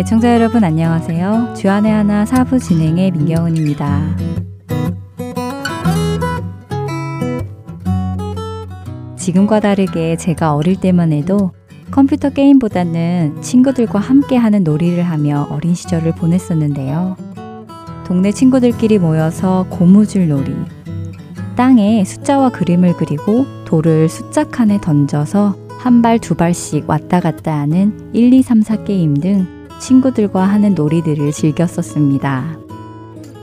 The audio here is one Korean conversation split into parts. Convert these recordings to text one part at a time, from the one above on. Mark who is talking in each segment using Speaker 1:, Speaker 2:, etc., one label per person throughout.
Speaker 1: 애청자 여러분 안녕하세요. 주안의 하나 사부 진행의 민경은입니다. 지금과 다르게 제가 어릴 때만 해도 컴퓨터 게임보다는 친구들과 함께 하는 놀이를 하며 어린 시절을 보냈었는데요. 동네 친구들끼리 모여서 고무줄 놀이, 땅에 숫자와 그림을 그리고 돌을 숫자 칸에 던져서 한 발, 두 발씩 왔다 갔다 하는 1, 2, 3, 4 게임 등 친구들과 하는 놀이들을 즐겼었습니다.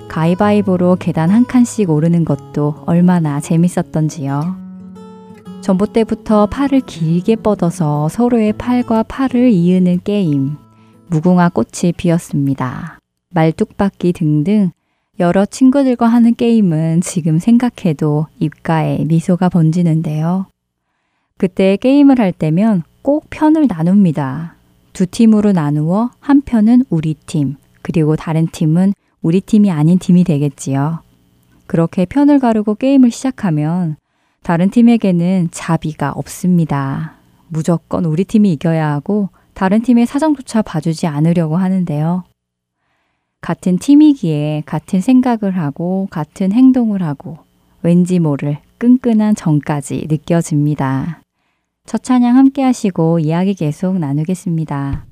Speaker 1: 가위바위보로 계단 한 칸씩 오르는 것도 얼마나 재밌었던지요. 전봇대부터 팔을 길게 뻗어서 서로의 팔과 팔을 이으는 게임, 무궁화 꽃이 피었습니다. 말뚝박기 등등 여러 친구들과 하는 게임은 지금 생각해도 입가에 미소가 번지는데요. 그때 게임을 할 때면 꼭 편을 나눕니다. 두 팀으로 나누어 한 편은 우리 팀, 그리고 다른 팀은 우리 팀이 아닌 팀이 되겠지요. 그렇게 편을 가르고 게임을 시작하면 다른 팀에게는 자비가 없습니다. 무조건 우리 팀이 이겨야 하고 다른 팀의 사정조차 봐주지 않으려고 하는데요. 같은 팀이기에 같은 생각을 하고 같은 행동을 하고 왠지 모를 끈끈한 정까지 느껴집니다. 첫 찬양 함께 하시고 이야기 계속 나누겠습니다.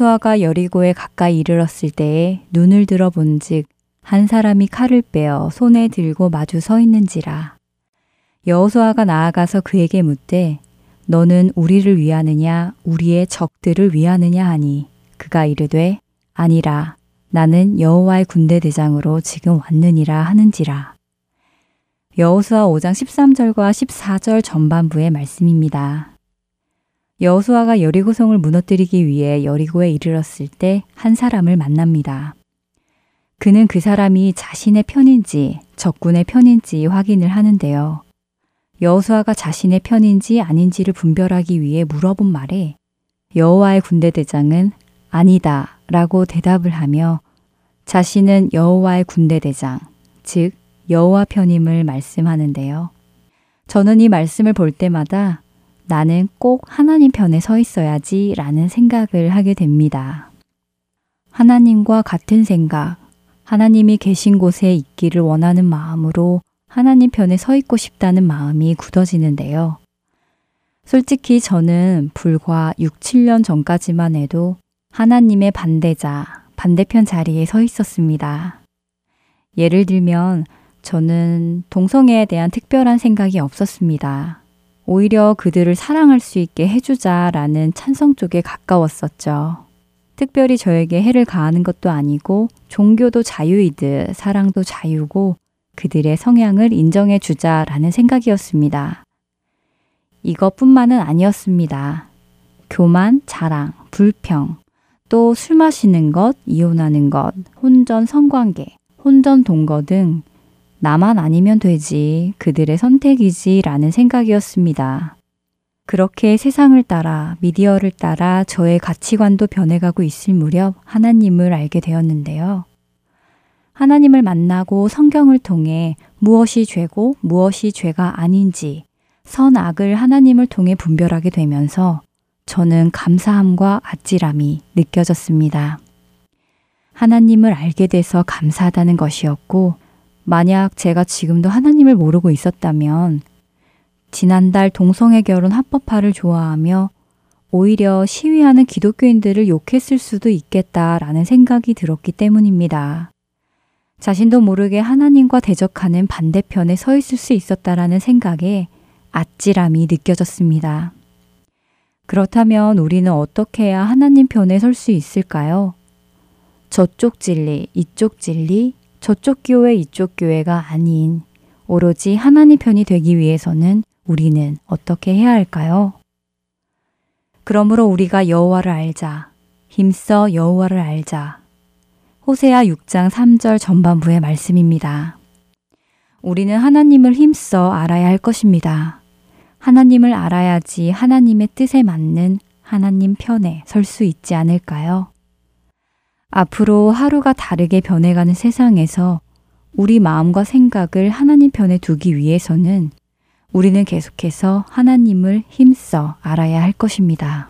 Speaker 1: 여호수아가 여리고에 가까이 이르렀을 때에 눈을 들어 본즉 한 사람이 칼을 빼어 손에 들고 마주 서 있는지라. 여호수아가 나아가서 그에게 묻되 너는 우리를 위하느냐 우리의 적들을 위하느냐 하니 그가 이르되 아니라 나는 여호와의 군대 대장으로 지금 왔느니라 하는지라. 여호수아 5장 13절과 14절 전반부의 말씀입니다. 여호수아가 여리고성을 무너뜨리기 위해 여리고에 이르렀을 때 한 사람을 만납니다. 그는 그 사람이 자신의 편인지 적군의 편인지 확인을 하는데요. 여호수아가 자신의 편인지 아닌지를 분별하기 위해 물어본 말에 여호와의 군대 대장은 아니다라고 대답을 하며 자신은 여호와의 군대 대장, 즉 여호와 편임을 말씀하는데요. 저는 이 말씀을 볼 때마다 나는 꼭 하나님 편에 서 있어야지 라는 생각을 하게 됩니다. 하나님과 같은 생각, 하나님이 계신 곳에 있기를 원하는 마음으로 하나님 편에 서 있고 싶다는 마음이 굳어지는데요. 솔직히 저는 불과 6, 7년 전까지만 해도 하나님의 반대자, 반대편 자리에 서 있었습니다. 예를 들면 저는 동성애에 대한 특별한 생각이 없었습니다. 오히려 그들을 사랑할 수 있게 해주자라는 찬성 쪽에 가까웠었죠. 특별히 저에게 해를 가하는 것도 아니고 종교도 자유이듯 사랑도 자유고 그들의 성향을 인정해 주자라는 생각이었습니다. 이것뿐만은 아니었습니다. 교만, 자랑, 불평, 또 술 마시는 것, 이혼하는 것, 혼전 성관계, 혼전 동거 등 나만 아니면 되지, 그들의 선택이지 라는 생각이었습니다. 그렇게 세상을 따라, 미디어를 따라 저의 가치관도 변해가고 있을 무렵 하나님을 알게 되었는데요. 하나님을 만나고 성경을 통해 무엇이 죄고 무엇이 죄가 아닌지 선악을 하나님을 통해 분별하게 되면서 저는 감사함과 아찔함이 느껴졌습니다. 하나님을 알게 돼서 감사하다는 것이었고, 만약 제가 지금도 하나님을 모르고 있었다면, 지난달 동성애 결혼 합법화를 좋아하며 오히려 시위하는 기독교인들을 욕했을 수도 있겠다라는 생각이 들었기 때문입니다. 자신도 모르게 하나님과 대적하는 반대편에 서 있을 수 있었다라는 생각에 아찔함이 느껴졌습니다. 그렇다면 우리는 어떻게 해야 하나님 편에 설 수 있을까요? 저쪽 진리, 이쪽 진리, 저쪽 교회, 이쪽 교회가 아닌 오로지 하나님 편이 되기 위해서는 우리는 어떻게 해야 할까요? 그러므로 우리가 여호와를 알자. 힘써 여호와를 알자. 호세아 6장 3절 전반부의 말씀입니다. 우리는 하나님을 힘써 알아야 할 것입니다. 하나님을 알아야지 하나님의 뜻에 맞는 하나님 편에 설 수 있지 않을까요? 앞으로 하루가 다르게 변해가는 세상에서 우리 마음과 생각을 하나님 편에 두기 위해서는 우리는 계속해서 하나님을 힘써 알아야 할 것입니다.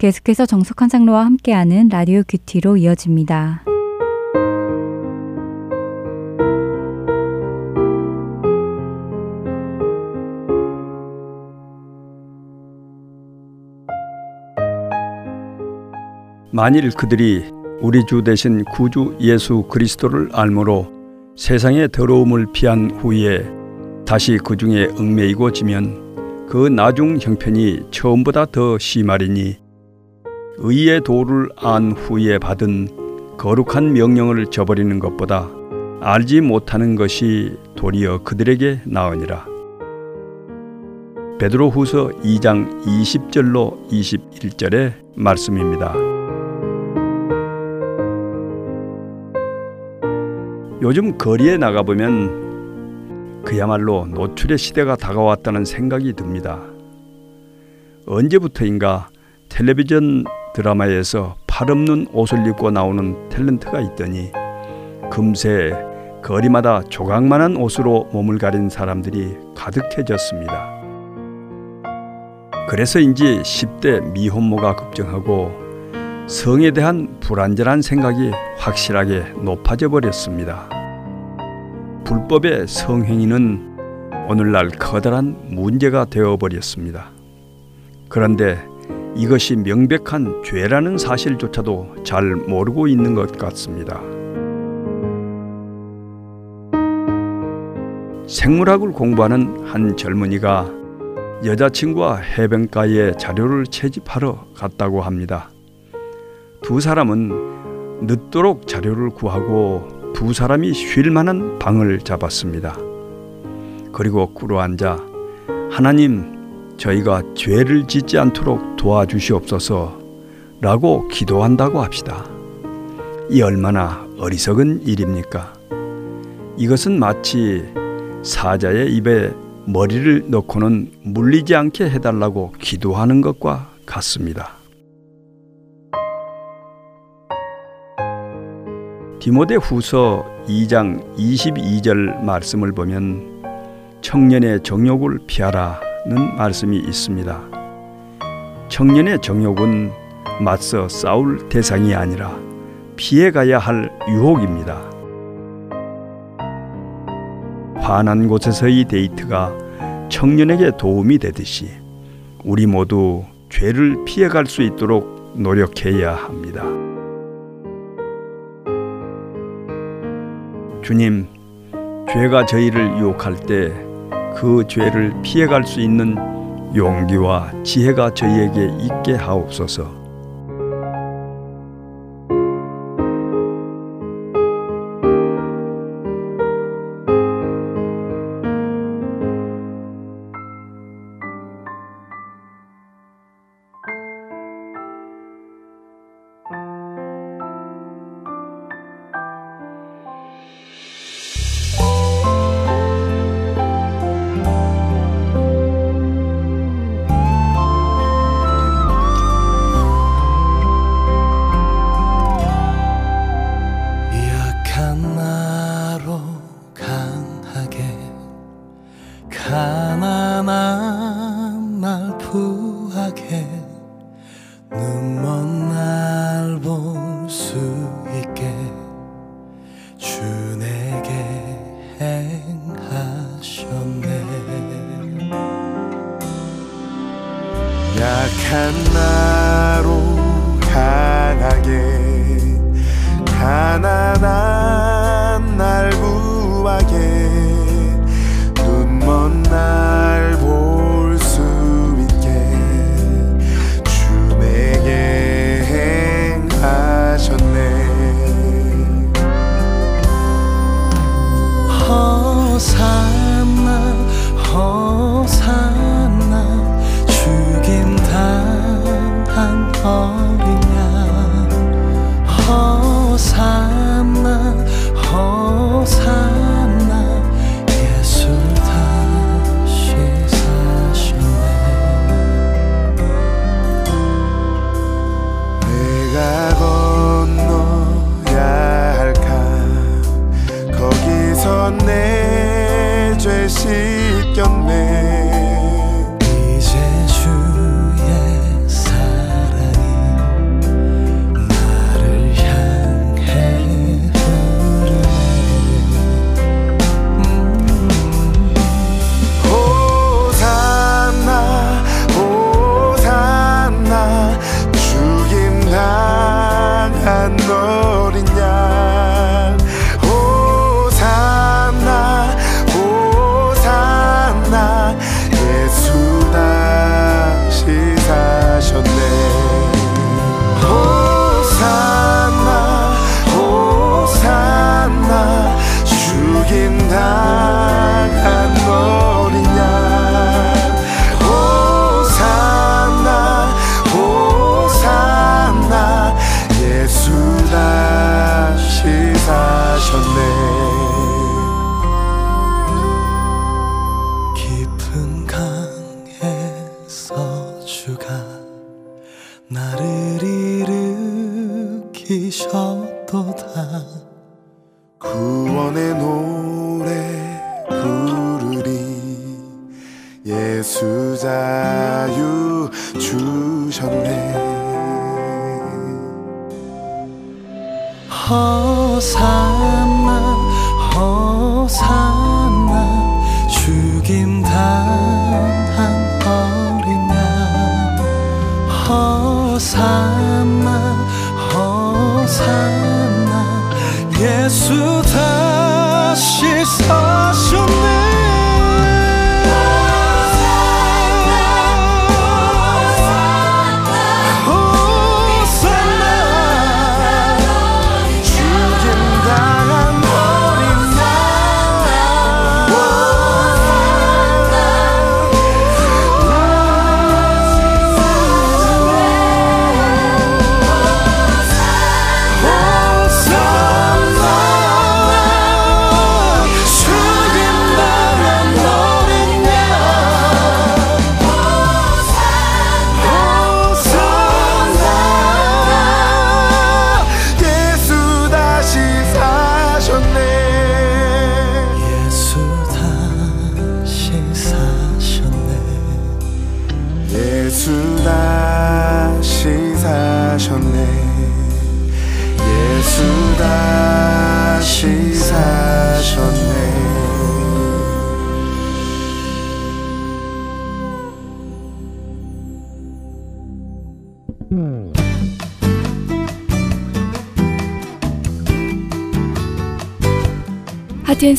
Speaker 1: 계속해서 정석한 장로와 함께하는 라디오 큐티로 이어집니다.
Speaker 2: 만일 그들이 우리 주 대신 구주 예수 그리스도를 알므로 세상의 더러움을 피한 후에 다시 그 중에 얽매이고 지면 그 나중 형편이 처음보다 더 심하리니 의의 도를 안 후에 받은 거룩한 명령을 저버리는 것보다 알지 못하는 것이 도리어 그들에게 나으니라. 베드로후서 2장 20절로 21절의 말씀입니다. 요즘 거리에 나가 보면 그야말로 노출의 시대가 다가왔다는 생각이 듭니다. 언제부터인가 텔레비전 드라마에서 팔 없는 옷을 입고 나오는 탤런트가 있더니 금세 거리마다 조각만한 옷으로 몸을 가린 사람들이 가득해졌습니다. 그래서인지 10대 미혼모가 급증하고 성에 대한 불안전한 생각이 확실하게 높아져 버렸습니다. 불법의 성행위는 오늘날 커다란 문제가 되어 버렸습니다. 그런데 이것이 명백한 죄라는 사실조차도 잘 모르고 있는 것 같습니다. 생물학을 공부하는 한 젊은이가 여자친구와 해변가에 자료를 채집하러 갔다고 합니다. 두 사람은 늦도록 자료를 구하고 두 사람이 쉴 만한 방을 잡았습니다. 그리고 꿇어 앉아 하나님 저희가 죄를 짓지 않도록 도와주시옵소서 라고 기도한다고 합시다. 이 얼마나 어리석은 일입니까? 이것은 마치 사자의 입에 머리를 넣고는 물리지 않게 해달라고 기도하는 것과 같습니다. 디모데 후서 2장 22절 말씀을 보면 청년의 정욕을 피하라 는 말씀이 있습니다. 청년의 정욕은 맞서 싸울 대상이 아니라 피해가야 할 유혹입니다. 환한 곳에서의 데이트가 청년에게 도움이 되듯이 우리 모두 죄를 피해갈 수 있도록 노력해야 합니다. 주님, 죄가 저희를 유혹할 때 그 죄를 피해갈 수 있는
Speaker 3: 용기와 지혜가 저희에게 있게 하옵소서.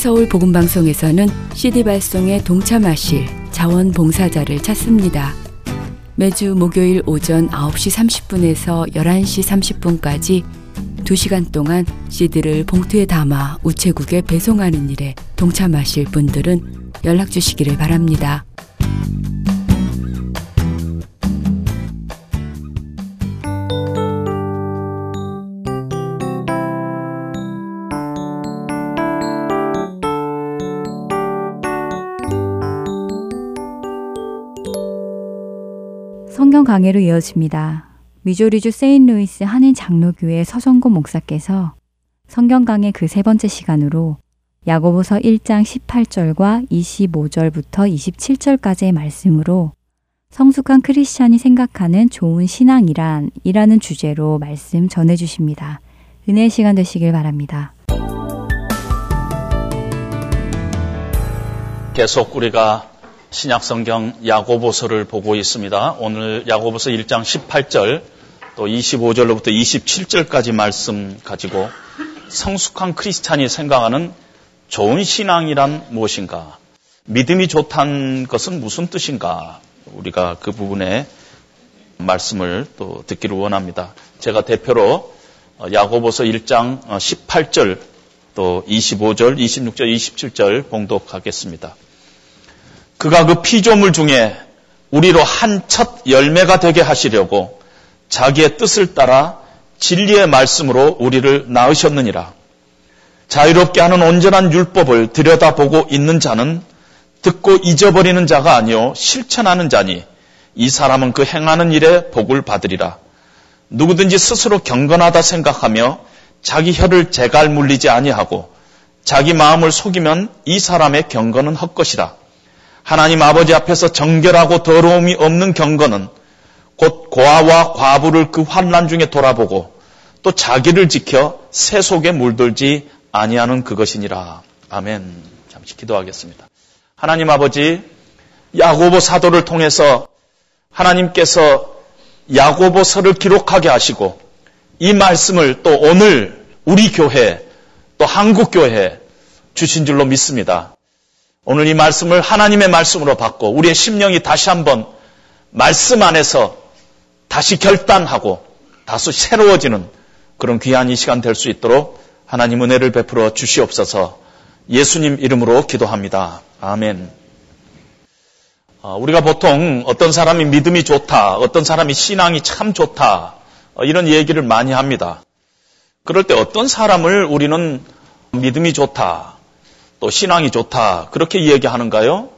Speaker 4: 서울 복음방송에서는 CD 발송에 동참하실 자원봉사자를 찾습니다. 매주 목요일 오전 9시 30분에서 11시 30분까지 2시간 동안 CD를 봉투에 담아 우체국에 배송하는 일에 동참하실 분들은 연락 주시기를 바랍니다.
Speaker 1: 강해로 이어집니다. 미조리주 세인루이스 한인 장로교회 서정고 목사께서 성경 강해 그세 번째 시간으로 야고보서 1장 18절과 25절부터 27절까지의 말씀으로 성숙한 크리스찬이 생각하는 좋은 신앙이란 이라는 주제로 말씀 전해 주십니다. 은혜의 시간 되시길 바랍니다.
Speaker 5: 계속 우리가 신약 성경 야고보서를 보고 있습니다. 오늘 야고보서 1장 18절 또 25절로부터 27절까지 말씀 가지고 성숙한 크리스찬이 생각하는 좋은 신앙이란 무엇인가? 믿음이 좋다는 것은 무슨 뜻인가? 우리가 그 부분에 말씀을 또 듣기를 원합니다. 제가 대표로 야고보서 1장 18절 또 25절, 26절, 27절 봉독하겠습니다. 그가 그 피조물 중에 우리로 한 첫 열매가 되게 하시려고 자기의 뜻을 따라 진리의 말씀으로 우리를 낳으셨느니라. 자유롭게 하는 온전한 율법을 들여다보고 있는 자는 듣고 잊어버리는 자가 아니요 실천하는 자니 이 사람은 그 행하는 일에 복을 받으리라. 누구든지 스스로 경건하다 생각하며 자기 혀를 재갈 물리지 아니하고 자기 마음을 속이면 이 사람의 경건은 헛것이라. 하나님 아버지 앞에서 정결하고 더러움이 없는 경건은 곧 고아와 과부를 그 환란 중에 돌아보고 또 자기를 지켜 새 속에 물들지 아니하는 그것이니라. 아멘. 잠시 기도하겠습니다. 하나님 아버지 야고보 사도를 통해서 하나님께서 야고보서를 기록하게 하시고 이 말씀을 또 오늘 우리 교회 또 한국 교회 주신 줄로 믿습니다. 오늘 이 말씀을 하나님의 말씀으로 받고 우리의 심령이 다시 한번 말씀 안에서 다시 결단하고 다소 새로워지는 그런 귀한 이 시간 될 수 있도록 하나님 은혜를 베풀어 주시옵소서 예수님 이름으로 기도합니다. 아멘. 어, 우리가 보통 어떤 사람이 믿음이 좋다, 어떤 사람이 신앙이 참 좋다, 어, 이런 얘기를 많이 합니다. 그럴 때 어떤 사람을 우리는 믿음이 좋다, 또 신앙이 좋다 그렇게 이야기하는가요?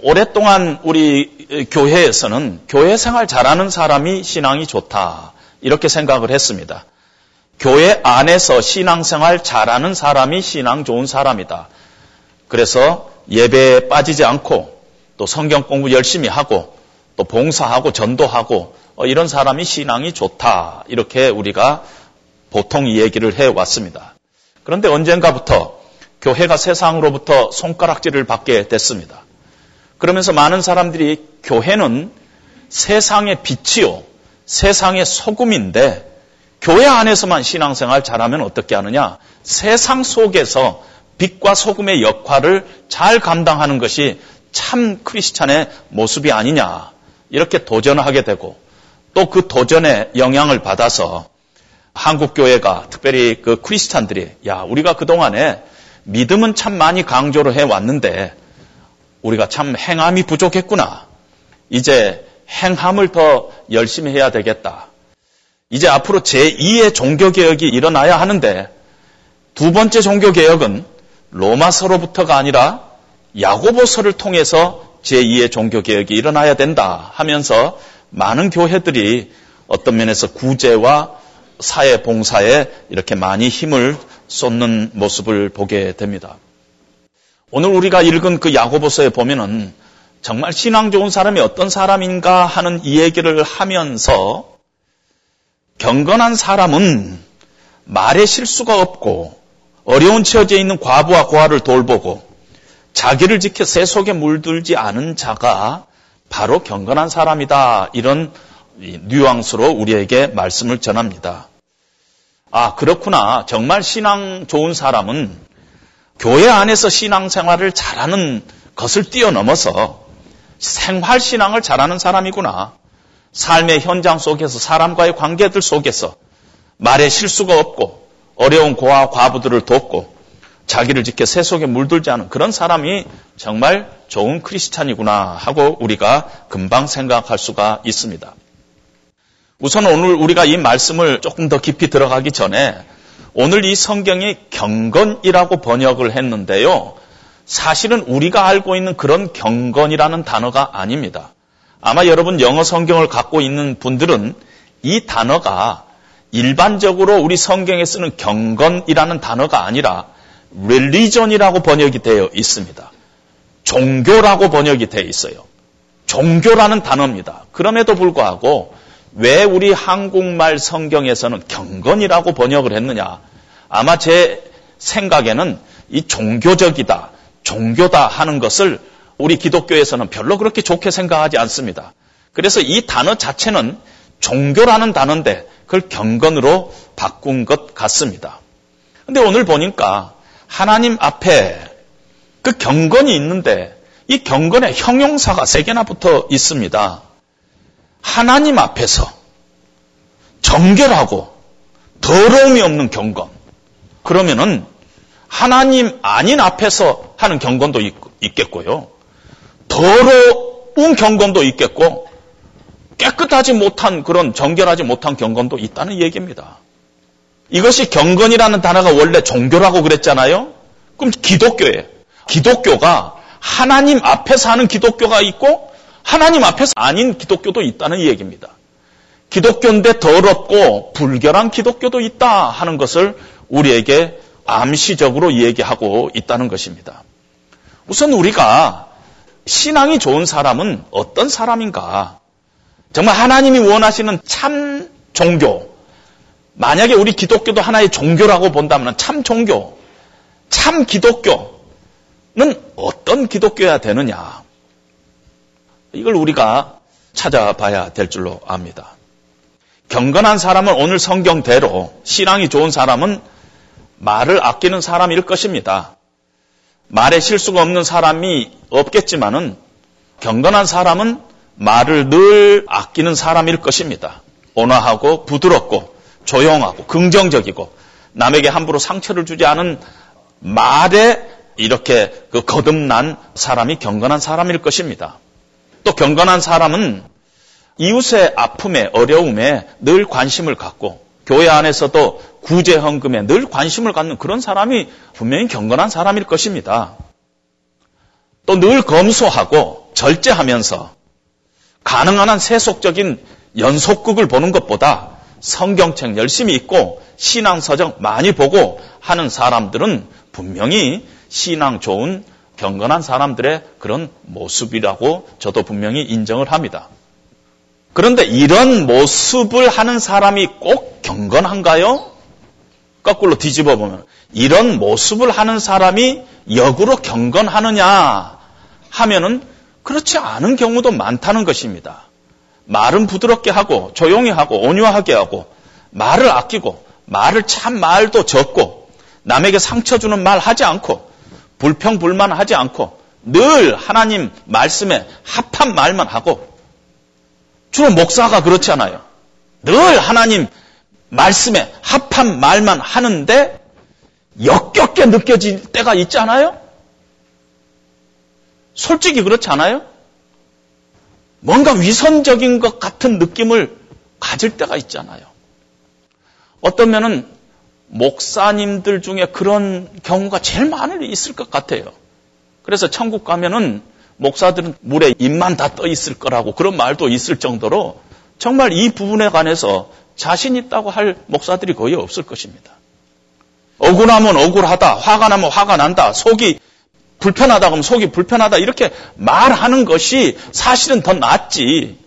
Speaker 5: 오랫동안 우리 교회에서는 교회 생활 잘하는 사람이 신앙이 좋다 이렇게 생각을 했습니다. 교회 안에서 신앙생활 잘하는 사람이 신앙 좋은 사람이다. 그래서 예배에 빠지지 않고 또 성경 공부 열심히 하고 또 봉사하고 전도하고 어, 이런 사람이 신앙이 좋다. 이렇게 우리가 보통 이 얘기를 해 왔습니다. 그런데 언젠가부터 교회가 세상으로부터 손가락질을 받게 됐습니다. 그러면서 많은 사람들이 교회는 세상의 빛이요, 세상의 소금인데 교회 안에서만 신앙생활 잘하면 어떻게 하느냐? 세상 속에서 빛과 소금의 역할을 잘 감당하는 것이 참 크리스찬의 모습이 아니냐. 이렇게 도전을 하게 되고 또 그 도전에 영향을 받아서 한국 교회가 특별히 그 크리스찬들이 야, 우리가 그동안에 믿음은 참 많이 강조를 해 왔는데 우리가 참 행함이 부족했구나. 이제 행함을 더 열심히 해야 되겠다. 이제 앞으로 제2의 종교개혁이 일어나야 하는데 두 번째 종교개혁은 로마서로부터가 아니라 야고보서를 통해서 제2의 종교개혁이 일어나야 된다 하면서 많은 교회들이 어떤 면에서 구제와 사회 봉사에 이렇게 많이 힘을 쏟는 모습을 보게 됩니다. 오늘 우리가 읽은 그 야고보서에 보면은 정말 신앙 좋은 사람이 어떤 사람인가 하는 이 얘기를 하면서 경건한 사람은 말에 실수가 없고 어려운 처지에 있는 과부와 고아를 돌보고 자기를 지켜 새 속에 물들지 않은 자가 바로 경건한 사람이다. 이런 뉘앙스로 우리에게 말씀을 전합니다. 아, 그렇구나. 정말 신앙 좋은 사람은 교회 안에서 신앙생활을 잘하는 것을 뛰어넘어서 생활 신앙을 잘하는 사람이구나. 삶의 현장 속에서 사람과의 관계들 속에서 말에 실수가 없고 어려운 고아 과부들을 돕고 자기를 지켜 새 속에 물들지 않은 그런 사람이 정말 좋은 크리스찬이구나 하고 우리가 금방 생각할 수가 있습니다. 우선 오늘 우리가 이 말씀을 조금 더 깊이 들어가기 전에 오늘 이 성경이 경건이라고 번역을 했는데요. 사실은 우리가 알고 있는 그런 경건이라는 단어가 아닙니다. 아마 여러분 영어 성경을 갖고 있는 분들은 이 단어가 일반적으로 우리 성경에 쓰는 경건이라는 단어가 아니라 religion이라고 번역이 되어 있습니다. 종교라고 번역이 되어 있어요. 종교라는 단어입니다. 그럼에도 불구하고 왜 우리 한국말 성경에서는 경건이라고 번역을 했느냐? 아마 제 생각에는 이 종교적이다, 종교다 하는 것을 우리 기독교에서는 별로 그렇게 좋게 생각하지 않습니다. 그래서 이 단어 자체는 종교라는 단어인데 그걸 경건으로 바꾼 것 같습니다. 근데 오늘 보니까 하나님 앞에 그 경건이 있는데 이 경건에 형용사가 세 개나 붙어 있습니다. 하나님 앞에서 정결하고 더러움이 없는 경건. 그러면은 하나님 아닌 앞에서 하는 경건도 있, 겠고요 더러운 경건도 있겠고 깨끗하지 못한 그런 정결하지 못한 경건도 있다는 얘기입니다. 이것이 경건이라는 단어가 원래 종교라고 그랬잖아요. 그럼 기독교예요. 기독교가 하나님 앞에서 하는 기독교가 있고 하나님 앞에서 아닌 기독교도 있다는 얘기입니다. 기독교인데 더럽고 불결한 기독교도 있다 하는 것을 우리에게 암시적으로 얘기하고 있다는 것입니다. 우선 우리가 신앙이 좋은 사람은 어떤 사람인가? 정말 하나님이 원하시는 참 종교. 만약에 우리 기독교도 하나의 종교라고 본다면 참 종교, 참 기독교는 어떤 기독교야 되느냐? 이걸 우리가 찾아봐야 될 줄로 압니다. 경건한 사람은 오늘 성경대로 신앙이 좋은 사람은 말을 아끼는 사람일 것입니다. 말에 실수가 없는 사람이 없겠지만은 경건한 사람은 말을 늘 아끼는 사람일 것입니다. 온화하고 부드럽고 조용하고 긍정적이고 남에게 함부로 상처를 주지 않은 말에 이렇게 그 거듭난 사람이 경건한 사람일 것입니다. 또 경건한 사람은 이웃의 아픔에 어려움에 늘 관심을 갖고 교회 안에서도 구제 헌금에 늘 관심을 갖는 그런 사람이 분명히 경건한 사람일 것입니다. 또 늘 검소하고 절제하면서 가능한 한 세속적인 연속극을 보는 것보다 성경책 열심히 읽고 신앙서적 많이 보고 하는 사람들은 분명히 신앙 좋은 경건한 사람들의 그런 모습이라고 저도 분명히 인정을 합니다. 그런데 이런 모습을 하는 사람이 꼭 경건한가요? 거꾸로 뒤집어 보면 이런 모습을 하는 사람이 역으로 경건하느냐 하면은 그렇지 않은 경우도 많다는 것입니다. 말은 부드럽게 하고 조용히 하고 온유하게 하고 말을 아끼고 말을 참 말도 적고 남에게 상처 주는 말 하지 않고 불평불만 하지 않고 늘 하나님 말씀에 합한 말만 하고 주로 목사가 그렇지 않아요. 늘 하나님 말씀에 합한 말만 하는데 역겹게 느껴질 때가 있지 않아요? 솔직히 그렇지 않아요? 뭔가 위선적인 것 같은 느낌을 가질 때가 있잖아요. 어떤 면은 목사님들 중에 그런 경우가 제일 많이 있을 것 같아요. 그래서 천국 가면은 목사들은 물에 입만 다 떠 있을 거라고 그런 말도 있을 정도로 정말 이 부분에 관해서 자신 있다고 할 목사들이 거의 없을 것입니다. 억울하면 억울하다, 화가 나면 화가 난다, 속이 불편하다 그러면 속이 불편하다 이렇게 말하는 것이 사실은 더 낫지.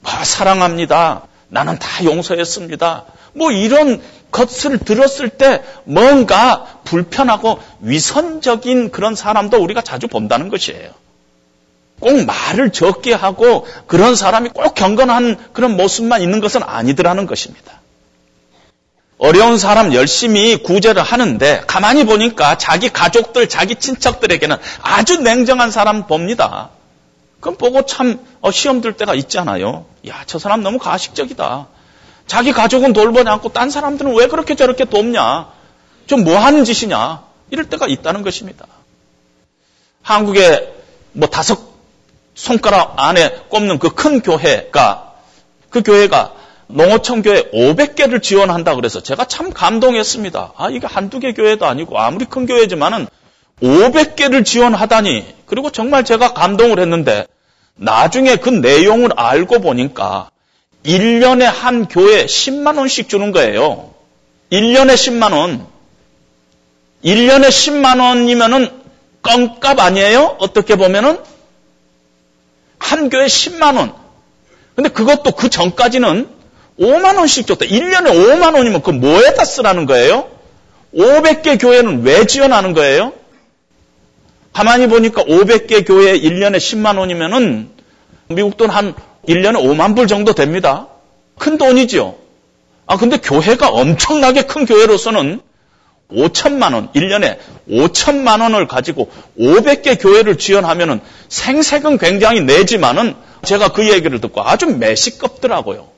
Speaker 5: 뭐 사랑합니다. 나는 다 용서했습니다. 뭐 이런 것을 들었을 때 뭔가 불편하고 위선적인 그런 사람도 우리가 자주 본다는 것이에요. 꼭 말을 적게 하고 그런 사람이 꼭 경건한 그런 모습만 있는 것은 아니더라는 것입니다. 어려운 사람 열심히 구제를 하는데 가만히 보니까 자기 가족들, 자기 친척들에게는 아주 냉정한 사람 봅니다. 그럼 보고 참 어, 시험 들 때가 있잖아요. 야, 저 사람 너무 가식적이다. 자기 가족은 돌보지 않고 딴 사람들은 왜 그렇게 저렇게 돕냐? 좀 뭐 하는 짓이냐? 이럴 때가 있다는 것입니다. 한국에 뭐 다섯 손가락 안에 꼽는 그 큰 교회가 그 교회가 농어촌 교회 500개를 지원한다 그래서 제가 참 감동했습니다. 아, 이게 한두 개 교회도 아니고 아무리 큰 교회지만은 500개를 지원하다니. 그리고 정말 제가 감동을 했는데 나중에 그 내용을 알고 보니까 1년에 한 교회 10만 원씩 주는 거예요. 1년에 10만 원. 1년에 10만 원이면은 껌값 아니에요? 어떻게 보면은 한 교회 10만 원. 근데 그것도 그 전까지는 5만 원씩 줬다. 1년에 5만 원이면 그 뭐에다 쓰라는 거예요? 500개 교회는 왜 지원하는 거예요? 가만히 보니까 500개 교회 1년에 10만 원이면은 미국 돈 한 1년에 5만 불 정도 됩니다. 큰 돈이죠. 아, 근데 교회가 엄청나게 큰 교회로서는 5천만 원, 1년에 5천만 원을 가지고 500개 교회를 지원하면은 생색은 굉장히 내지만은 제가 그 얘기를 듣고 아주 매시껍더라고요.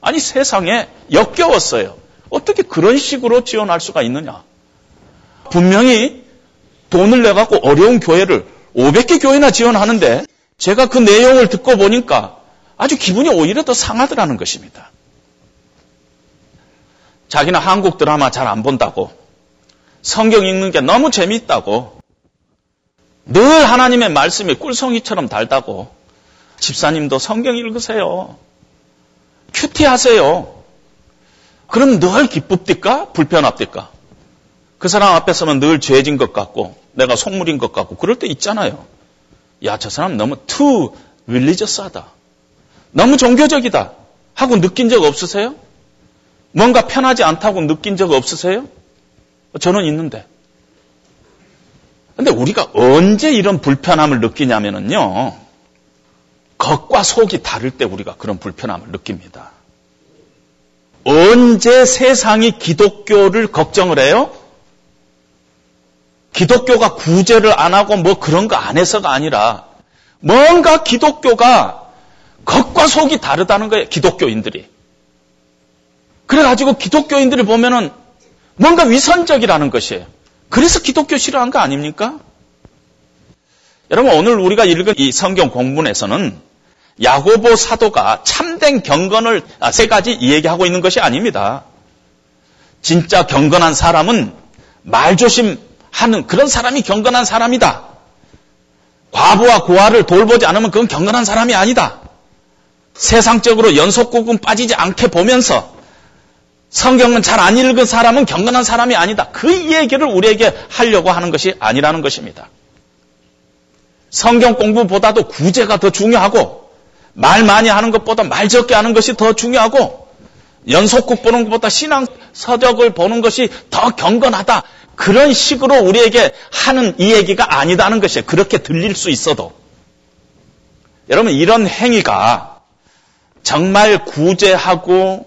Speaker 5: 아니 세상에 역겨웠어요. 어떻게 그런 식으로 지원할 수가 있느냐? 분명히 돈을 내 갖고 어려운 교회를 500개 교회나 지원하는데 제가 그 내용을 듣고 보니까 아주 기분이 오히려 더 상하더라는 것입니다. 자기는 한국 드라마 잘 안 본다고 성경 읽는 게 너무 재미있다고 늘 하나님의 말씀이 꿀송이처럼 달다고 집사님도 성경 읽으세요. 큐티 하세요. 그럼 늘 기쁩니까? 불편합니까? 그 사람 앞에 서면 늘 죄진 것 같고 내가 속물인 것 같고 그럴 때 있잖아요. 야, 저 사람 너무 too religious하다. 너무 종교적이다. 하고 느낀 적 없으세요? 뭔가 편하지 않다고 느낀 적 없으세요? 저는 있는데. 근데 우리가 언제 이런 불편함을 느끼냐면요. 겉과 속이 다를 때 우리가 그런 불편함을 느낍니다. 언제 세상이 기독교를 걱정을 해요? 기독교가 구제를 안 하고 뭐 그런 거 안 해서가 아니라 뭔가 기독교가 겉과 속이 다르다는 거예요. 기독교인들이. 그래가지고 기독교인들이 보면은 뭔가 위선적이라는 것이에요. 그래서 기독교 싫어한 거 아닙니까? 여러분 오늘 우리가 읽은 이 성경 공문에서는 야고보 사도가 참된 경건을 아, 세 가지 얘기하고 있는 것이 아닙니다. 진짜 경건한 사람은 말조심하는 그런 사람이 경건한 사람이다. 과부와 고아를 돌보지 않으면 그건 경건한 사람이 아니다. 세상적으로 연속국은 빠지지 않게 보면서 성경은 잘 안 읽은 사람은 경건한 사람이 아니다. 그 얘기를 우리에게 하려고 하는 것이 아니라는 것입니다. 성경 공부보다도 구제가 더 중요하고 말 많이 하는 것보다 말 적게 하는 것이 더 중요하고 연속국 보는 것보다 신앙 서적을 보는 것이 더 경건하다. 그런 식으로 우리에게 하는 이 얘기가 아니다는 것이에요. 그렇게 들릴 수 있어도. 여러분 이런 행위가 정말 구제하고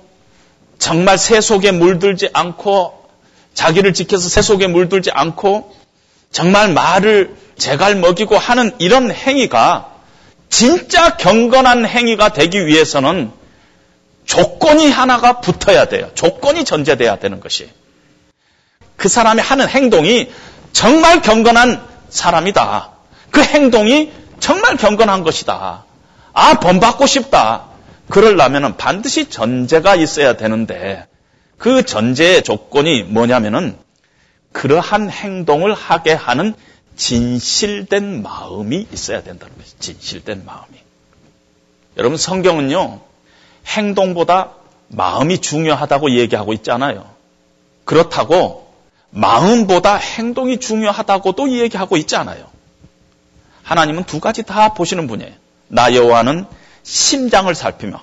Speaker 5: 정말 새 속에 물들지 않고 자기를 지켜서 새 속에 물들지 않고 정말 말을 제갈 먹이고 하는 이런 행위가 진짜 경건한 행위가 되기 위해서는 조건이 하나가 붙어야 돼요. 조건이 전제돼야 되는 것이. 그 사람이 하는 행동이 정말 경건한 사람이다. 그 행동이 정말 경건한 것이다. 아, 본받고 싶다. 그러려면 반드시 전제가 있어야 되는데 그 전제의 조건이 뭐냐면은 그러한 행동을 하게 하는 진실된 마음이 있어야 된다는 것이 진실된 마음이. 여러분 성경은요 행동보다 마음이 중요하다고 얘기하고 있잖아요. 그렇다고 마음보다 행동이 중요하다고도 얘기하고 있지 않아요. 하나님은 두 가지 다 보시는 분이에요. 나 여호와는 심장을 살피며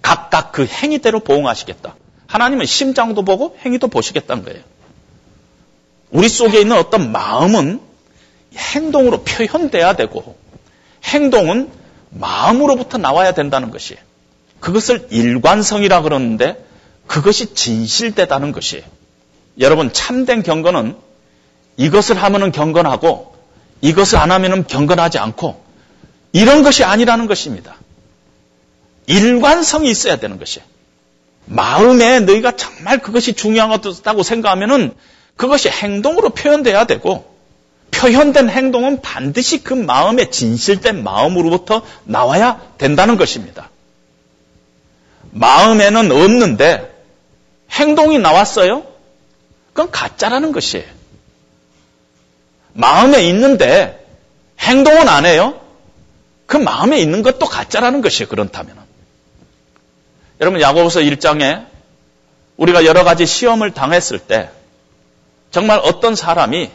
Speaker 5: 각각 그 행위대로 보응하시겠다. 하나님은 심장도 보고 행위도 보시겠다는 거예요. 우리 속에 있는 어떤 마음은 행동으로 표현돼야 되고 행동은 마음으로부터 나와야 된다는 것이에요. 그것을 일관성이라 그러는데 그것이 진실되다는 것이 여러분 참된 경건은 이것을 하면은 경건하고 이것을 안 하면은 경건하지 않고 이런 것이 아니라는 것입니다. 일관성이 있어야 되는 것이. 마음에 너희가 정말 그것이 중요하다고 생각하면은 그것이 행동으로 표현돼야 되고 표현된 행동은 반드시 그 마음의 진실된 마음으로부터 나와야 된다는 것입니다. 마음에는 없는데 행동이 나왔어요? 그건 가짜라는 것이에요. 마음에 있는데 행동은 안 해요? 그 마음에 있는 것도 가짜라는 것이에요. 그렇다면. 여러분 야고보서 1장에 우리가 여러 가지 시험을 당했을 때 정말 어떤 사람이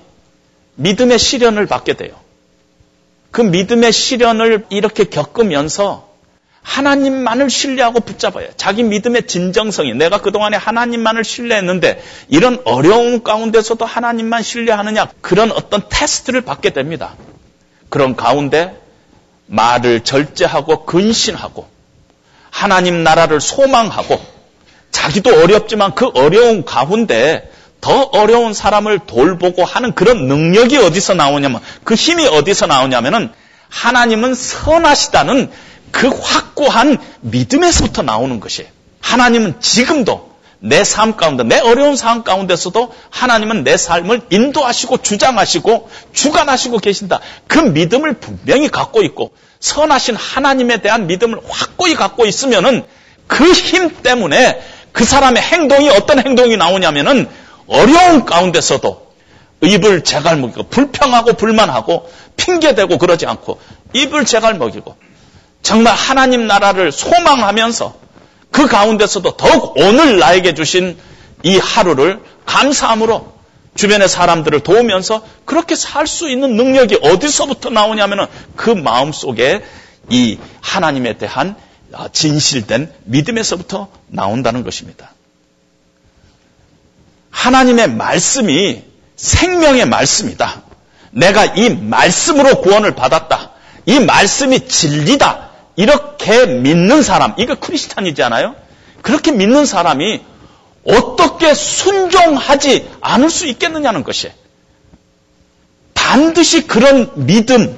Speaker 5: 믿음의 시련을 받게 돼요. 그 믿음의 시련을 이렇게 겪으면서 하나님만을 신뢰하고 붙잡아요. 자기 믿음의 진정성이 내가 그동안에 하나님만을 신뢰했는데 이런 어려움 가운데서도 하나님만 신뢰하느냐 그런 어떤 테스트를 받게 됩니다. 그런 가운데 말을 절제하고 근신하고 하나님 나라를 소망하고 자기도 어렵지만 그 어려운 가운데 더 어려운 사람을 돌보고 하는 그런 능력이 어디서 나오냐면 그 힘이 어디서 나오냐면은 하나님은 선하시다는 그 확고한 믿음에서부터 나오는 것이에요. 하나님은 지금도 내 삶 가운데, 내 어려운 삶 가운데서도 하나님은 내 삶을 인도하시고 주장하시고 주관하시고 계신다. 그 믿음을 분명히 갖고 있고 선하신 하나님에 대한 믿음을 확고히 갖고 있으면은 그 힘 때문에 그 사람의 행동이 어떤 행동이 나오냐면은 어려운 가운데서도 입을 제갈 먹이고 불평하고 불만하고 핑계대고 그러지 않고 입을 제갈 먹이고 정말 하나님 나라를 소망하면서 그 가운데서도 더욱 오늘 나에게 주신 이 하루를 감사함으로 주변의 사람들을 도우면서 그렇게 살 수 있는 능력이 어디서부터 나오냐면은 그 마음 속에 이 하나님에 대한 진실된 믿음에서부터 나온다는 것입니다. 하나님의 말씀이 생명의 말씀이다. 내가 이 말씀으로 구원을 받았다. 이 말씀이 진리다. 이렇게 믿는 사람, 이거 크리스찬이잖아요. 그렇게 믿는 사람이 어떻게 순종하지 않을 수 있겠느냐는 것이 반드시 그런 믿음,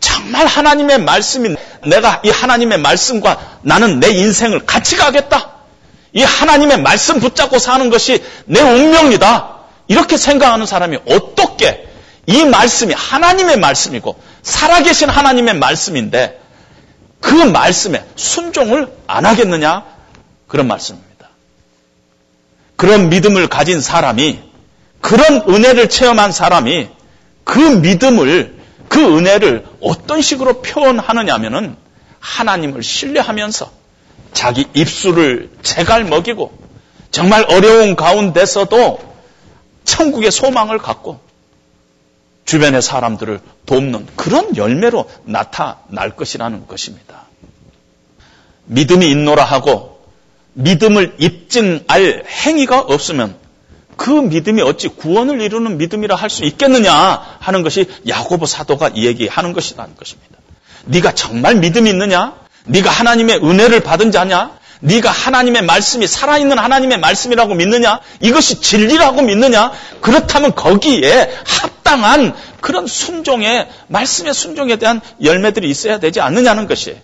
Speaker 5: 정말 하나님의 말씀이 내가 이 하나님의 말씀과 나는 내 인생을 같이 가겠다. 이 하나님의 말씀 붙잡고 사는 것이 내 운명이다. 이렇게 생각하는 사람이 어떻게 이 말씀이 하나님의 말씀이고 살아계신 하나님의 말씀인데 그 말씀에 순종을 안 하겠느냐? 그런 말씀입니다. 그런 믿음을 가진 사람이 그런 은혜를 체험한 사람이 그 믿음을 그 은혜를 어떤 식으로 표현하느냐면은 하나님을 신뢰하면서 자기 입술을 제갈 먹이고 정말 어려운 가운데서도 천국의 소망을 갖고 주변의 사람들을 돕는 그런 열매로 나타날 것이라는 것입니다. 믿음이 있노라 하고 믿음을 입증할 행위가 없으면 그 믿음이 어찌 구원을 이루는 믿음이라 할 수 있겠느냐 하는 것이 야고보 사도가 얘기하는 것이라는 것입니다. 네가 정말 믿음이 있느냐? 네가 하나님의 은혜를 받은 자냐? 네가 하나님의 말씀이 살아있는 하나님의 말씀이라고 믿느냐? 이것이 진리라고 믿느냐? 그렇다면 거기에 합당한 그런 순종의 말씀의 순종에 대한 열매들이 있어야 되지 않느냐는 것이.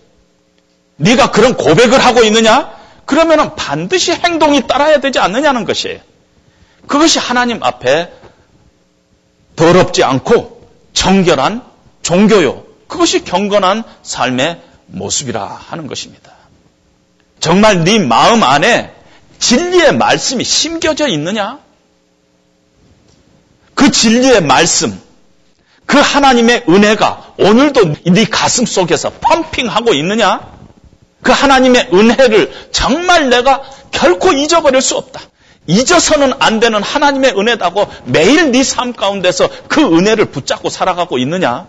Speaker 5: 네가 그런 고백을 하고 있느냐? 그러면 반드시 행동이 따라야 되지 않느냐는 것이. 그것이 하나님 앞에 더럽지 않고 정결한 종교요. 그것이 경건한 삶의 모습이라 하는 것입니다. 정말 네 마음 안에 진리의 말씀이 심겨져 있느냐? 그 진리의 말씀, 그 하나님의 은혜가 오늘도 네 가슴 속에서 펌핑하고 있느냐? 그 하나님의 은혜를 정말 내가 결코 잊어버릴 수 없다. 잊어서는 안 되는 하나님의 은혜다고 매일 네 삶 가운데서 그 은혜를 붙잡고 살아가고 있느냐?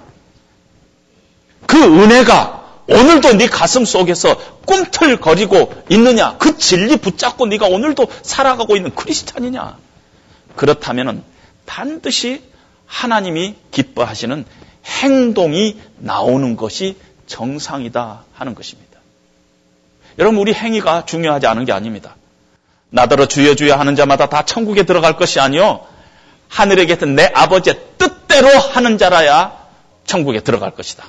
Speaker 5: 그 은혜가 오늘도 네 가슴 속에서 꿈틀거리고 있느냐? 그 진리 붙잡고 네가 오늘도 살아가고 있는 크리스찬이냐? 그렇다면 반드시 하나님이 기뻐하시는 행동이 나오는 것이 정상이다 하는 것입니다. 여러분 우리 행위가 중요하지 않은 게 아닙니다. 나더러 주여 주여 하는 자마다 다 천국에 들어갈 것이 아니요 하늘에 계신 내 아버지의 뜻대로 하는 자라야 천국에 들어갈 것이다.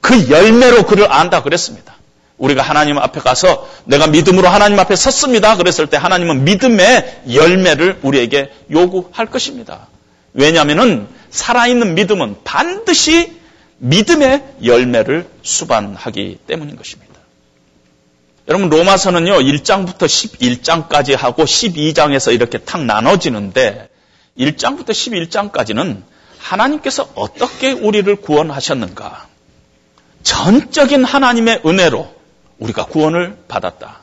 Speaker 5: 그 열매로 그를 안다 그랬습니다. 우리가 하나님 앞에 가서 내가 믿음으로 하나님 앞에 섰습니다. 그랬을 때 하나님은 믿음의 열매를 우리에게 요구할 것입니다. 왜냐하면 살아있는 믿음은 반드시 믿음의 열매를 수반하기 때문인 것입니다. 여러분 로마서는요 1장부터 11장까지 하고 12장에서 이렇게 탁 나눠지는데 1장부터 11장까지는 하나님께서 어떻게 우리를 구원하셨는가 전적인 하나님의 은혜로 우리가 구원을 받았다.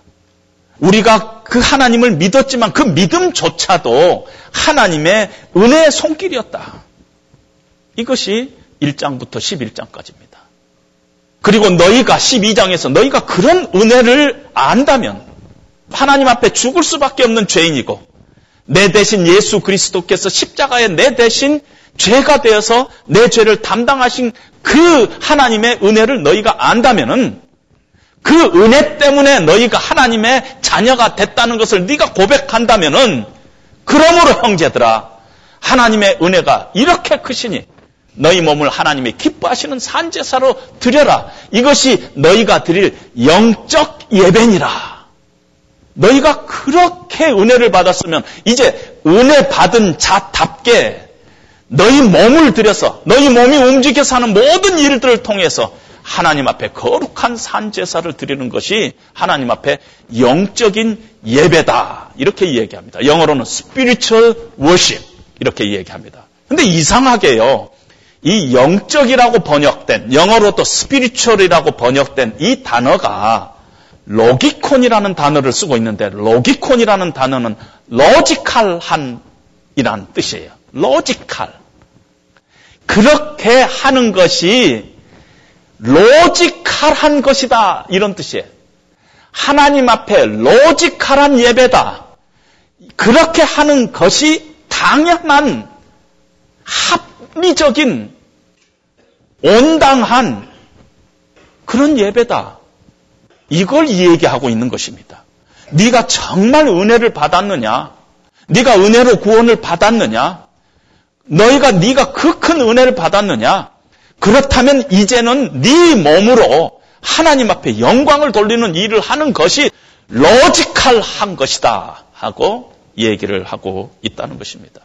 Speaker 5: 우리가 그 하나님을 믿었지만 그 믿음조차도 하나님의 은혜의 손길이었다. 이것이 1장부터 11장까지입니다. 그리고 너희가 12장에서 너희가 그런 은혜를 안다면 하나님 앞에 죽을 수밖에 없는 죄인이고 내 대신 예수 그리스도께서 십자가에 내 대신 죄가 되어서 내 죄를 담당하신 그 하나님의 은혜를 너희가 안다면은 그 은혜 때문에 너희가 하나님의 자녀가 됐다는 것을 네가 고백한다면은 그러므로 형제들아 하나님의 은혜가 이렇게 크시니 너희 몸을 하나님이 기뻐하시는 산제사로 드려라. 이것이 너희가 드릴 영적 예배니라. 너희가 그렇게 은혜를 받았으면 이제 은혜 받은 자답게 너희 몸을 들여서 너희 몸이 움직여서 하는 모든 일들을 통해서 하나님 앞에 거룩한 산제사를 드리는 것이 하나님 앞에 영적인 예배다. 이렇게 얘기합니다. 영어로는 spiritual worship. 이렇게 얘기합니다. 근데 이상하게요. 이 영적이라고 번역된, 영어로 또 spiritual이라고 번역된 이 단어가 logikon이라는 단어를 쓰고 있는데, logikon이라는 단어는 logical한 이란 뜻이에요. logical. 그렇게 하는 것이 logical한 것이다. 이런 뜻이에요. 하나님 앞에 logical한 예배다. 그렇게 하는 것이 당연한 합리적인 온당한 그런 예배다. 이걸 얘기하고 있는 것입니다. 네가 정말 은혜를 받았느냐? 네가 은혜로 구원을 받았느냐? 너희가 네가 그 큰 은혜를 받았느냐? 그렇다면 이제는 네 몸으로 하나님 앞에 영광을 돌리는 일을 하는 것이 logical한 것이다 하고 얘기를 하고 있다는 것입니다.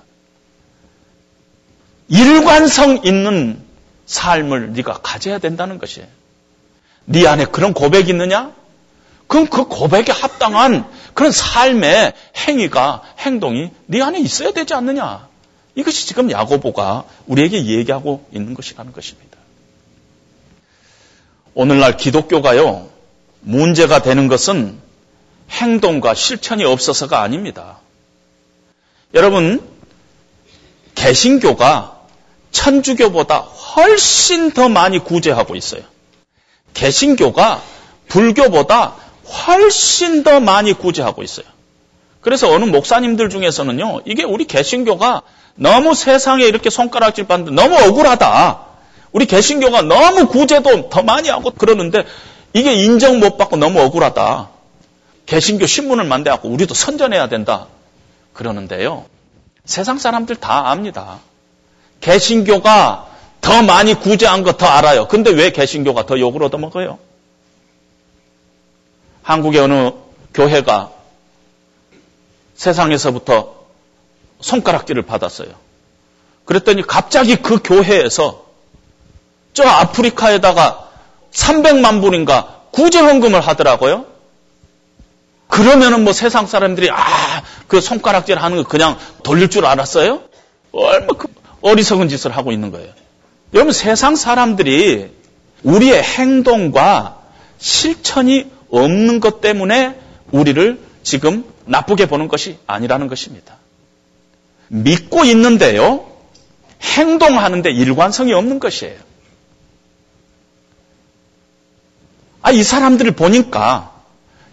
Speaker 5: 일관성 있는 삶을 네가 가져야 된다는 것이에요. 네 안에 그런 고백이 있느냐? 그럼 그 고백에 합당한 그런 삶의 행위가 행동이 네 안에 있어야 되지 않느냐? 이것이 지금 야고보가 우리에게 얘기하고 있는 것이라는 것입니다. 오늘날 기독교가요, 문제가 되는 것은 행동과 실천이 없어서가 아닙니다. 여러분, 개신교가 천주교보다 훨씬 더 많이 구제하고 있어요. 개신교가 불교보다 훨씬 더 많이 구제하고 있어요. 그래서 어느 목사님들 중에서는요, 이게 우리 개신교가 너무 세상에 이렇게 손가락질 받는데 너무 억울하다. 우리 개신교가 너무 구제도 더 많이 하고 그러는데 이게 인정 못 받고 너무 억울하다. 개신교 신문을 만들어갖고 우리도 선전해야 된다. 그러는데요. 세상 사람들 다 압니다. 개신교가 더 많이 구제한 거 더 알아요. 근데 왜 개신교가 더 욕을 얻어먹어요? 한국의 어느 교회가 세상에서부터 손가락질을 받았어요. 그랬더니 갑자기 그 교회에서 저 아프리카에다가 300만 불인가 구제헌금을 하더라고요. 그러면은 뭐 세상 사람들이 아, 그 손가락질 하는 거 그냥 돌릴 줄 알았어요? 얼마 그 어리석은 짓을 하고 있는 거예요. 여러분 세상 사람들이 우리의 행동과 실천이 없는 것 때문에 우리를 지금 나쁘게 보는 것이 아니라는 것입니다. 믿고 있는데요. 행동하는데 일관성이 없는 것이에요. 아, 이 사람들을 보니까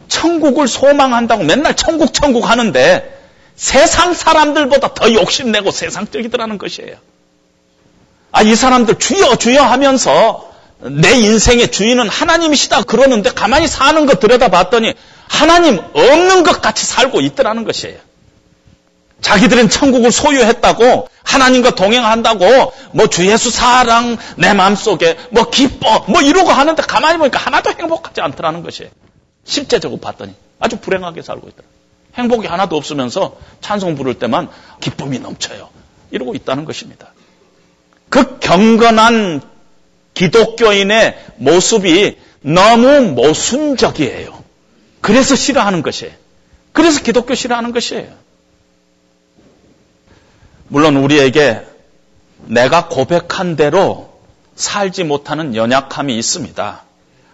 Speaker 5: 천국을 소망한다고 맨날 천국 천국 하는데 세상 사람들보다 더 욕심내고 세상적이더라는 것이에요. 아, 이 사람들 주여 주여 하면서 내 인생의 주인은 하나님이시다 그러는데 가만히 사는 거 들여다봤더니 하나님 없는 것 같이 살고 있더라는 것이에요. 자기들은 천국을 소유했다고 하나님과 동행한다고 뭐 주 예수 사랑 내 마음속에 뭐 기뻐 뭐 이러고 하는데 가만히 보니까 하나도 행복하지 않더라는 것이에요. 실제적으로 봤더니 아주 불행하게 살고 있더라. 행복이 하나도 없으면서 찬송 부를 때만 기쁨이 넘쳐요. 이러고 있다는 것입니다. 그 경건한 기독교인의 모습이 너무 모순적이에요. 그래서 싫어하는 것이에요. 그래서 기독교 싫어하는 것이에요. 물론 우리에게 내가 고백한 대로 살지 못하는 연약함이 있습니다.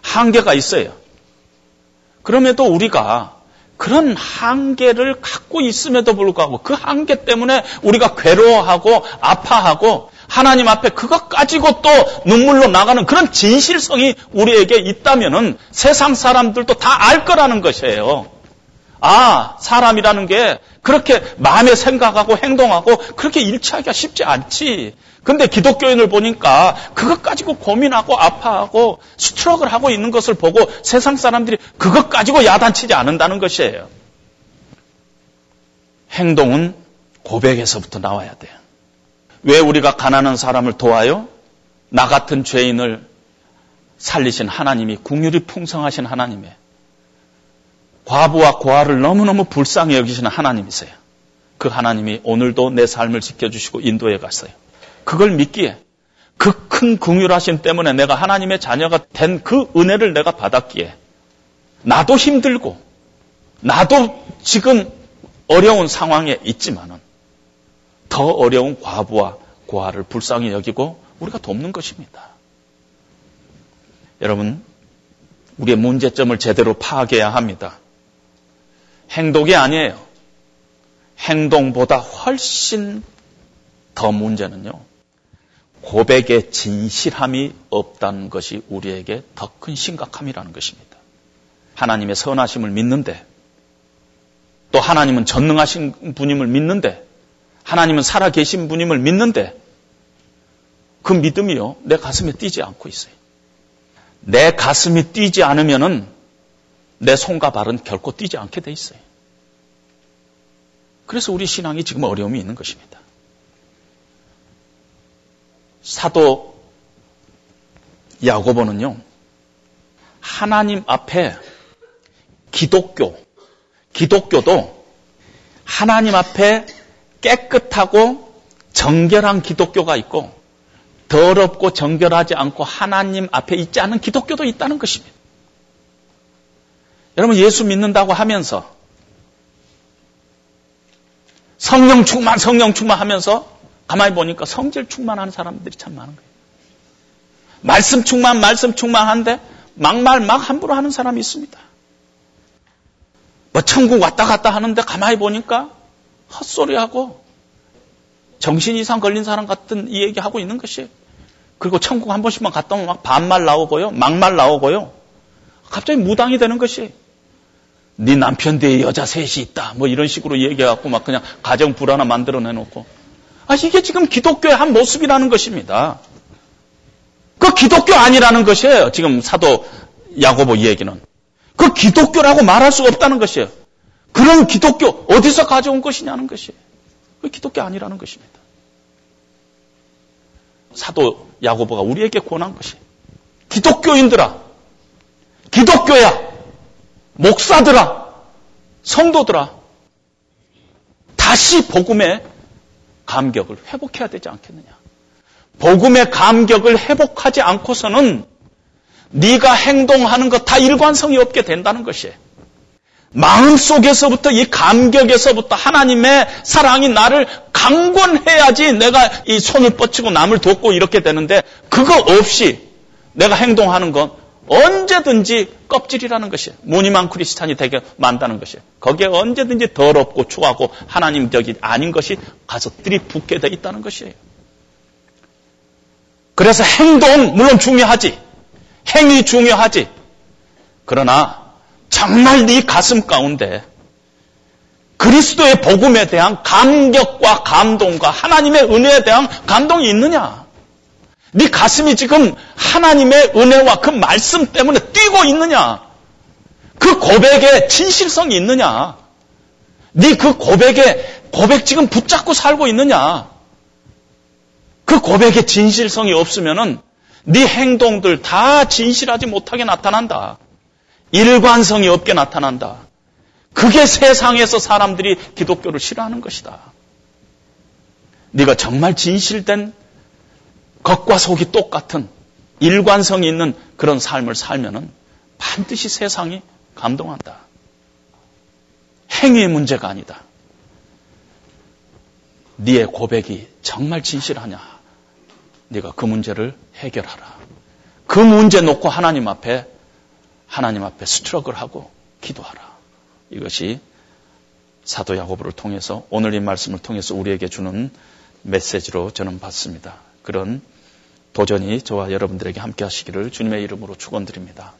Speaker 5: 한계가 있어요. 그럼에도 우리가 그런 한계를 갖고 있음에도 불구하고 그 한계 때문에 우리가 괴로워하고 아파하고 하나님 앞에 그것 가지고 또 눈물로 나가는 그런 진실성이 우리에게 있다면은 세상 사람들도 다 알 거라는 것이에요. 아, 사람이라는 게 그렇게 마음에 생각하고 행동하고 그렇게 일치하기가 쉽지 않지. 근데 기독교인을 보니까 그것 가지고 고민하고 아파하고 스트럭을 하고 있는 것을 보고 세상 사람들이 그것 가지고 야단치지 않는다는 것이에요. 행동은 고백에서부터 나와야 돼요. 왜 우리가 가난한 사람을 도와요? 나 같은 죄인을 살리신 하나님이 국률이 풍성하신 하나님의 과부와 고아를 너무너무 불쌍히 여기시는 하나님이세요. 그 하나님이 오늘도 내 삶을 지켜주시고 인도해 갔어요. 그걸 믿기에 그큰 긍휼하심 때문에 내가 하나님의 자녀가 된 그 은혜를 내가 받았기에 나도 힘들고 나도 지금 어려운 상황에 있지만은 더 어려운 과부와 고아를 불쌍히 여기고 우리가 돕는 것입니다. 여러분, 우리의 문제점을 제대로 파악해야 합니다. 행동이 아니에요. 행동보다 훨씬 더 문제는요. 고백의 진실함이 없다는 것이 우리에게 더 큰 심각함이라는 것입니다. 하나님의 선하심을 믿는데 또 하나님은 전능하신 분임을 믿는데 하나님은 살아계신 분임을 믿는데 그 믿음이요 내 가슴에 뛰지 않고 있어요. 내 가슴이 뛰지 않으면은 내 손과 발은 결코 뛰지 않게 돼 있어요. 그래서 우리 신앙이 지금 어려움이 있는 것입니다. 사도 야고보는요, 하나님 앞에 기독교, 기독교도 하나님 앞에 깨끗하고 정결한 기독교가 있고 더럽고 정결하지 않고 하나님 앞에 있지 않은 기독교도 있다는 것입니다. 여러분 예수 믿는다고 하면서 성령 충만, 성령 충만 하면서 가만히 보니까 성질 충만하는 사람들이 참 많은 거예요. 말씀 충만, 말씀 충만한데 막말 막 함부로 하는 사람이 있습니다. 뭐 천국 왔다 갔다 하는데 가만히 보니까 헛소리하고 정신 이상 걸린 사람 같은 이 얘기하고 있는 것이에요. 그리고 천국 한 번씩만 갔다 오면 막 반말 나오고요. 막말 나오고요. 갑자기 무당이 되는 것이 네 남편 뒤에 여자 셋이 있다. 뭐 이런 식으로 얘기해갖고 막 그냥 가정 불하나 만들어내놓고. 아, 이게 지금 기독교의 한 모습이라는 것입니다. 그 기독교 아니라는 것이에요. 지금 사도 야고보 얘기는. 그 기독교라고 말할 수 없다는 것이에요. 그런 기독교 어디서 가져온 것이냐는 것이에요. 그 기독교 아니라는 것입니다. 사도 야고보가 우리에게 권한 것이 기독교인들아, 기독교야, 목사들아, 성도들아, 다시 복음의 감격을 회복해야 되지 않겠느냐. 복음의 감격을 회복하지 않고서는 네가 행동하는 것 다 일관성이 없게 된다는 것이에요. 마음 속에서부터 이 감격에서부터 하나님의 사랑이 나를 강권해야지 내가 이 손을 뻗치고 남을 돕고 이렇게 되는데 그거 없이 내가 행동하는 건 언제든지 껍질이라는 것이에요. 무늬만 크리스찬이 되게 만다는 것이에요. 거기에 언제든지 더럽고 추하고 하나님적이 아닌 것이 가서 들이붓게 돼 있다는 것이에요. 그래서 행동 물론 중요하지. 행위 중요하지. 그러나 정말 네 가슴 가운데 그리스도의 복음에 대한 감격과 감동과 하나님의 은혜에 대한 감동이 있느냐? 네 가슴이 지금 하나님의 은혜와 그 말씀 때문에 뛰고 있느냐?
Speaker 6: 그그 고백에 진실성이 있느냐? 네 그 고백에 고백 지금 붙잡고 살고 있느냐? 그 고백에 진실성이 없으면은 네 행동들 다 진실하지 못하게 나타난다. 일관성이 없게 나타난다. 그게 세상에서 사람들이 기독교를 싫어하는 것이다. 네가 정말 진실된 겉과 속이 똑같은 일관성이 있는 그런 삶을 살면은 반드시 세상이 감동한다. 행위의 문제가 아니다. 네의 고백이 정말 진실하냐? 네가 그 문제를 해결하라. 그 문제 놓고 하나님 앞에 하나님 앞에 스트럭을 하고 기도하라. 이것이 사도 야고보를 통해서 오늘 이 말씀을 통해서 우리에게 주는 메시지로 저는 받습니다. 그런 도전이 저와 여러분들에게 함께 하시기를 주님의 이름으로 축원드립니다.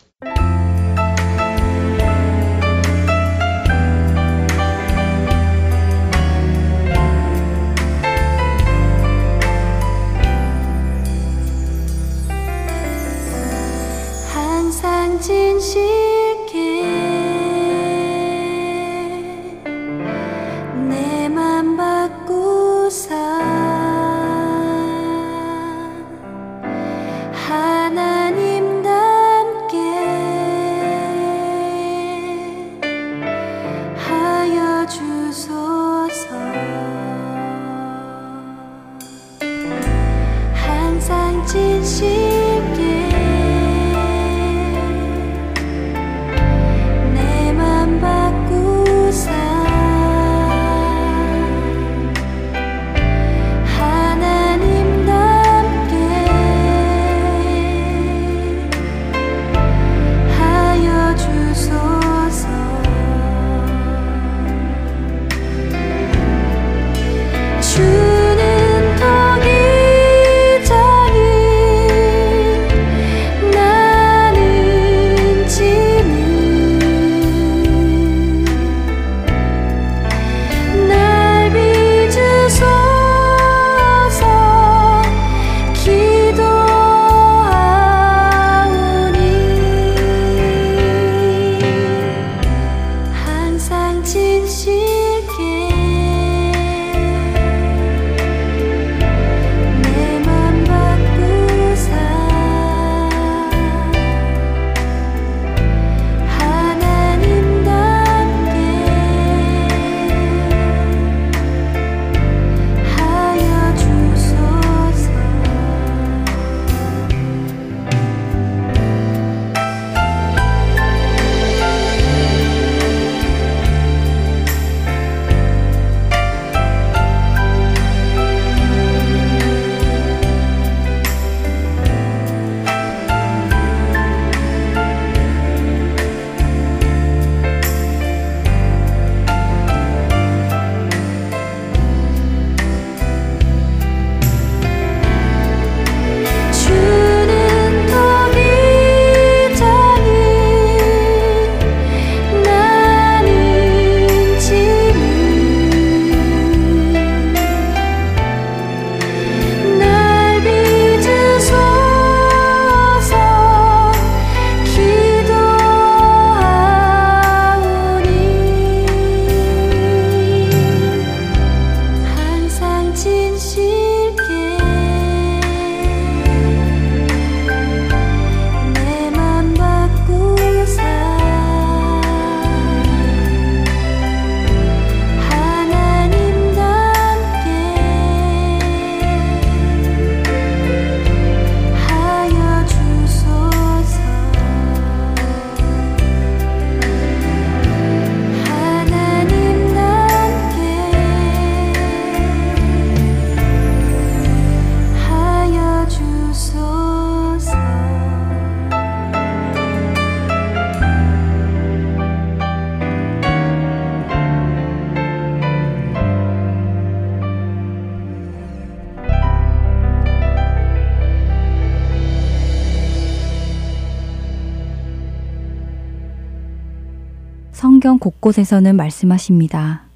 Speaker 1: 성경 곳곳에서는 말씀하십니다.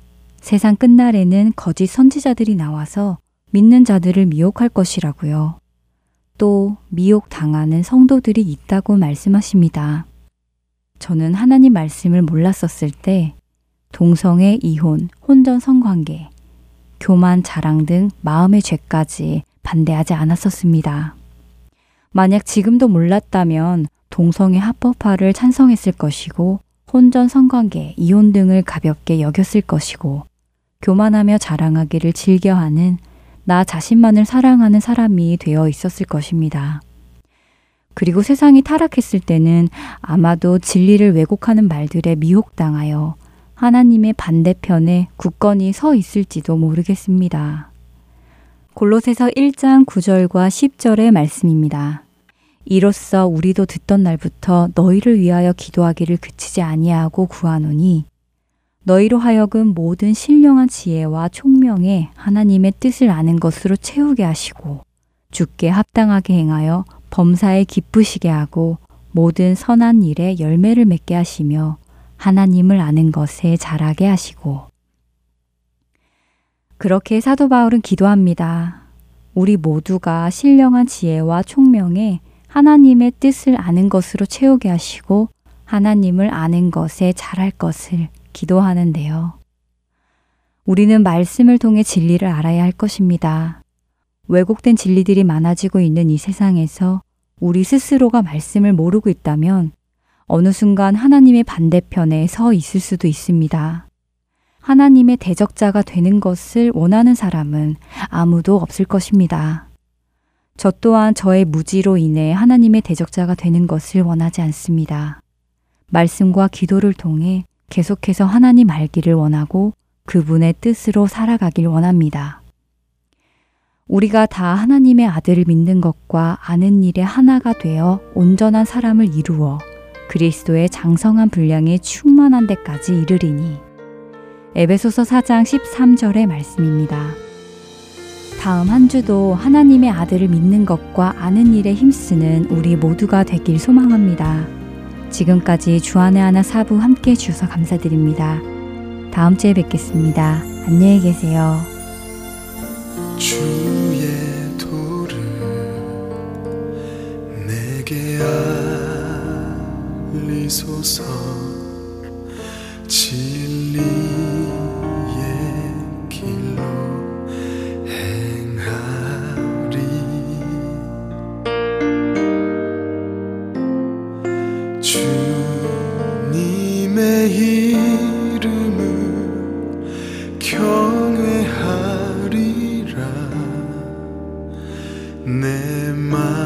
Speaker 1: 세상 끝날에는 거짓 선지자들이 나와서 믿는 자들을 미혹할 것이라고요. 또 미혹 당하는 성도들이 있다고 말씀하십니다. 저는 하나님 말씀을 몰랐었을 때 동성애, 이혼, 혼전 성관계, 교만, 자랑 등 마음의 죄까지 반대하지 않았었습니다. 만약 지금도 몰랐다면 동성애 합법화를 찬성했을 것이고 혼전 성관계, 이혼 등을 가볍게 여겼을 것이고 교만하며 자랑하기를 즐겨하는 나 자신만을 사랑하는 사람이 되어 있었을 것입니다. 그리고 세상이 타락했을 때는 아마도 진리를 왜곡하는 말들에 미혹당하여 하나님의 반대편에 굳건히 서 있을지도 모르겠습니다. 골로새서 1장 9절과 10절의 말씀입니다. 이로써 우리도 듣던 날부터 너희를 위하여 기도하기를 그치지 아니하고 구하노니 너희로 하여금 모든 신령한 지혜와 총명에 하나님의 뜻을 아는 것으로 채우게 하시고 주께 합당하게 행하여 범사에 기쁘시게 하고 모든 선한 일에 열매를 맺게 하시며 하나님을 아는 것에 자라게 하시고 그렇게 사도 바울은 기도합니다. 우리 모두가 신령한 지혜와 총명에 하나님의 뜻을 아는 것으로 채우게 하시고 하나님을 아는 것에 잘할 것을 기도하는데요. 우리는 말씀을 통해 진리를 알아야 할 것입니다. 왜곡된 진리들이 많아지고 있는 이 세상에서 우리 스스로가 말씀을 모르고 있다면 어느 순간 하나님의 반대편에 서 있을 수도 있습니다. 하나님의 대적자가 되는 것을 원하는 사람은 아무도 없을 것입니다. 저 또한 저의 무지로 인해 하나님의 대적자가 되는 것을 원하지 않습니다. 말씀과 기도를 통해 계속해서 하나님 알기를 원하고 그분의 뜻으로 살아가길 원합니다. 우리가 다 하나님의 아들을 믿는 것과 아는 일에 하나가 되어 온전한 사람을 이루어 그리스도의 장성한 분량에 충만한 데까지 이르리니 에베소서 4장 13절의 말씀입니다. 다음 한 주도 하나님의 아들을 믿는 것과 아는 일에 힘쓰는 우리 모두가 되길 소망합니다. 지금까지 주안의 하나 사부 함께 해주셔서 감사드립니다. 다음 주에 뵙겠습니다. 안녕히 계세요.
Speaker 3: 주의 도를 내게 알리소서 진리 이름을 경외하리라. 내 마음